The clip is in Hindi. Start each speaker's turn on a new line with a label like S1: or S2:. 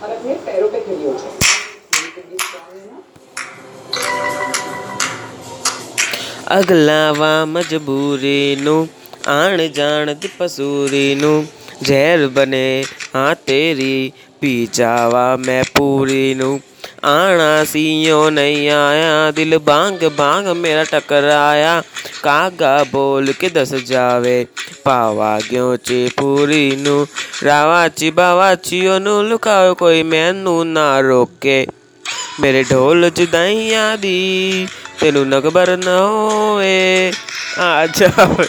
S1: మనకు మీరు పేరుపై తెలియవచ్చు
S2: અગલાવા મજબૂરીનું આણ જાણ પસૂરીનું जहर बने। हाँ तेरी पी जावा मैं पूरी नू। आना सी नहीं आया। दिल बांग बांग मेरा टकराया। कागा बोल के दस जावे। पावा क्यों ची पूरी नू? रावा ची, बावा ची, ओनू लुकाओ कोई मैनू ना रोके। मेरे ढोल जुदाइया दी, तेनू नकबर न होए। आ, जाओ।